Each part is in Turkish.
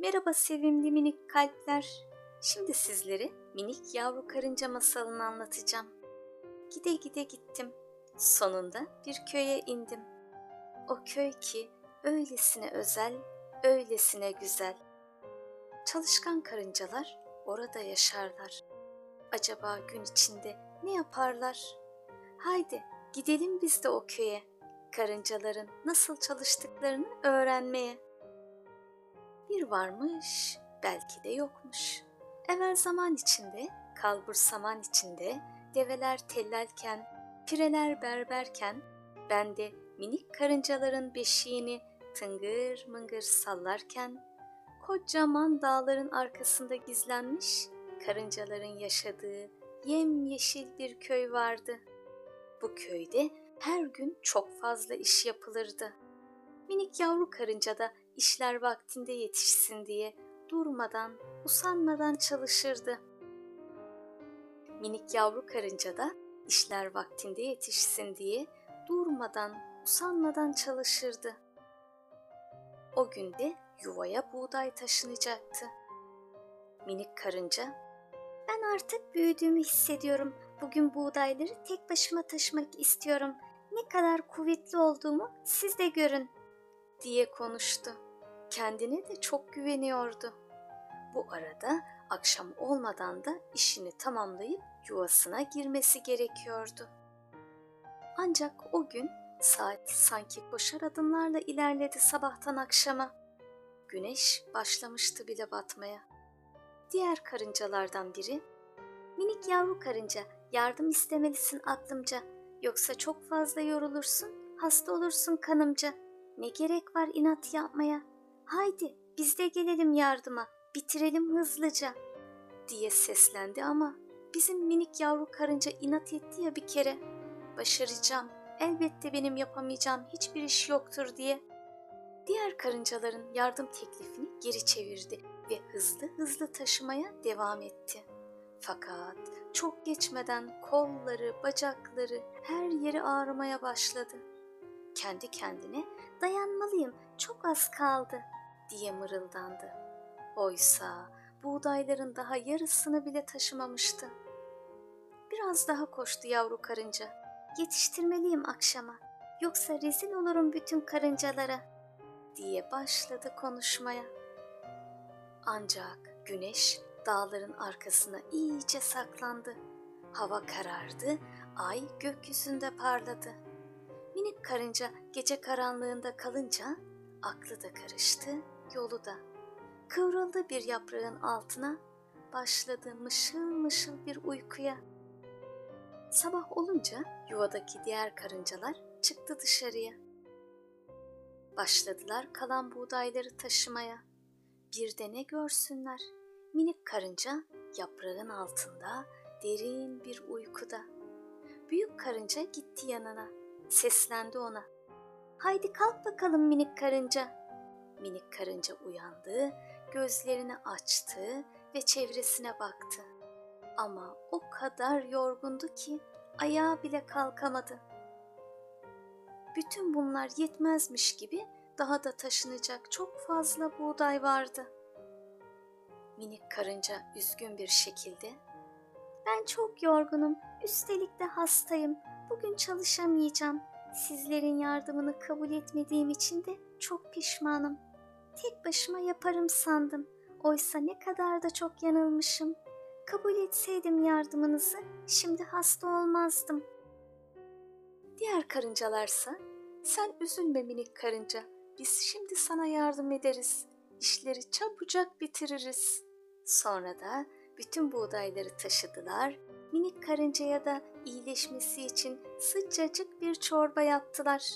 Merhaba sevimli minik kalpler. Şimdi sizlere minik yavru karınca masalını anlatacağım. Gide gide gittim. Sonunda bir köye indim. O köy ki öylesine özel, öylesine güzel. Çalışkan karıncalar orada yaşarlar. Acaba gün içinde ne yaparlar? Haydi gidelim biz de o köye. Karıncaların nasıl çalıştıklarını öğrenmeye. Bir varmış, belki de yokmuş. Evvel zaman içinde, kalbur saman içinde, develer tellalken, pireler berberken, ben de minik karıncaların beşiğini tıngır mıngır sallarken, kocaman dağların arkasında gizlenmiş karıncaların yaşadığı yemyeşil bir köy vardı. Bu köyde her gün çok fazla iş yapılırdı. Minik yavru karınca da işler vaktinde yetişsin diye durmadan, usanmadan çalışırdı. Minik yavru karınca da işler vaktinde yetişsin diye durmadan, usanmadan çalışırdı. O günde yuvaya buğday taşınacaktı. Minik karınca, "Ben artık büyüdüğümü hissediyorum. Bugün buğdayları tek başıma taşımak istiyorum. Ne kadar kuvvetli olduğumu siz de görün." diye konuştu. Kendine de çok güveniyordu. Bu arada akşam olmadan da işini tamamlayıp yuvasına girmesi gerekiyordu. Ancak o gün saat sanki koşar adımlarla ilerledi sabahtan akşama. Güneş başlamıştı bile batmaya. Diğer karıncalardan biri, "Minik yavru karınca, yardım istemelisin aklımca. Yoksa çok fazla yorulursun, hasta olursun kanımca. Ne gerek var inat yapmaya? Haydi biz de gelelim yardıma, bitirelim hızlıca." diye seslendi ama bizim minik yavru karınca inat etti ya bir kere. Başaracağım, elbette benim yapamayacağım hiçbir iş yoktur diye. Diğer karıncaların yardım teklifini geri çevirdi ve hızlı hızlı taşımaya devam etti. Fakat çok geçmeden kolları, bacakları, her yeri ağrımaya başladı. Kendi kendine dayanmalıyım, çok az kaldı diye mırıldandı. Oysa buğdayların daha yarısını bile taşımamıştı. Biraz daha koştu yavru karınca. Yetiştirmeliyim akşama. Yoksa rezil olurum bütün karıncalara diye başladı konuşmaya. Ancak güneş dağların arkasına iyice saklandı. Hava karardı, ay gökyüzünde parladı. Minik karınca gece karanlığında kalınca aklı da karıştı, yolu da. Kıvrıldı bir yaprağın altına, başladı mışıl mışıl bir uykuya. Sabah olunca yuvadaki diğer karıncalar çıktı dışarıya. Başladılar kalan buğdayları taşımaya. Bir de ne görsünler? Minik karınca yaprağın altında derin bir uykuda. Büyük karınca gitti yanına. Seslendi ona. Haydi kalk bakalım minik karınca. Minik karınca uyandı, gözlerini açtı ve çevresine baktı. Ama o kadar yorgundu ki ayağa bile kalkamadı. Bütün bunlar yetmezmiş gibi daha da taşınacak çok fazla buğday vardı. Minik karınca üzgün bir şekilde "Ben çok yorgunum, üstelik de hastayım. Bugün çalışamayacağım. Sizlerin yardımını kabul etmediğim için de çok pişmanım. Tek başıma yaparım sandım. Oysa ne kadar da çok yanılmışım. Kabul etseydim yardımınızı şimdi hasta olmazdım." Diğer karıncalarsa sen üzülme minik karınca. Biz şimdi sana yardım ederiz. İşleri çabucak bitiririz. Sonra da bütün buğdayları taşıdılar. Minik karıncaya da iyileşmesi için sıcacık bir çorba yaptılar.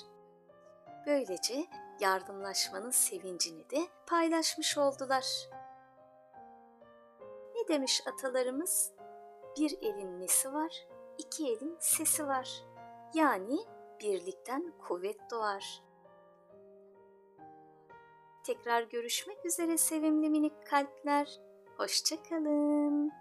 Böylece yardımlaşmanın sevincini de paylaşmış oldular. Ne demiş atalarımız? Bir elin nesi var, iki elin sesi var. Yani birlikten kuvvet doğar. Tekrar görüşmek üzere sevimli minik kalpler. Hoşçakalın.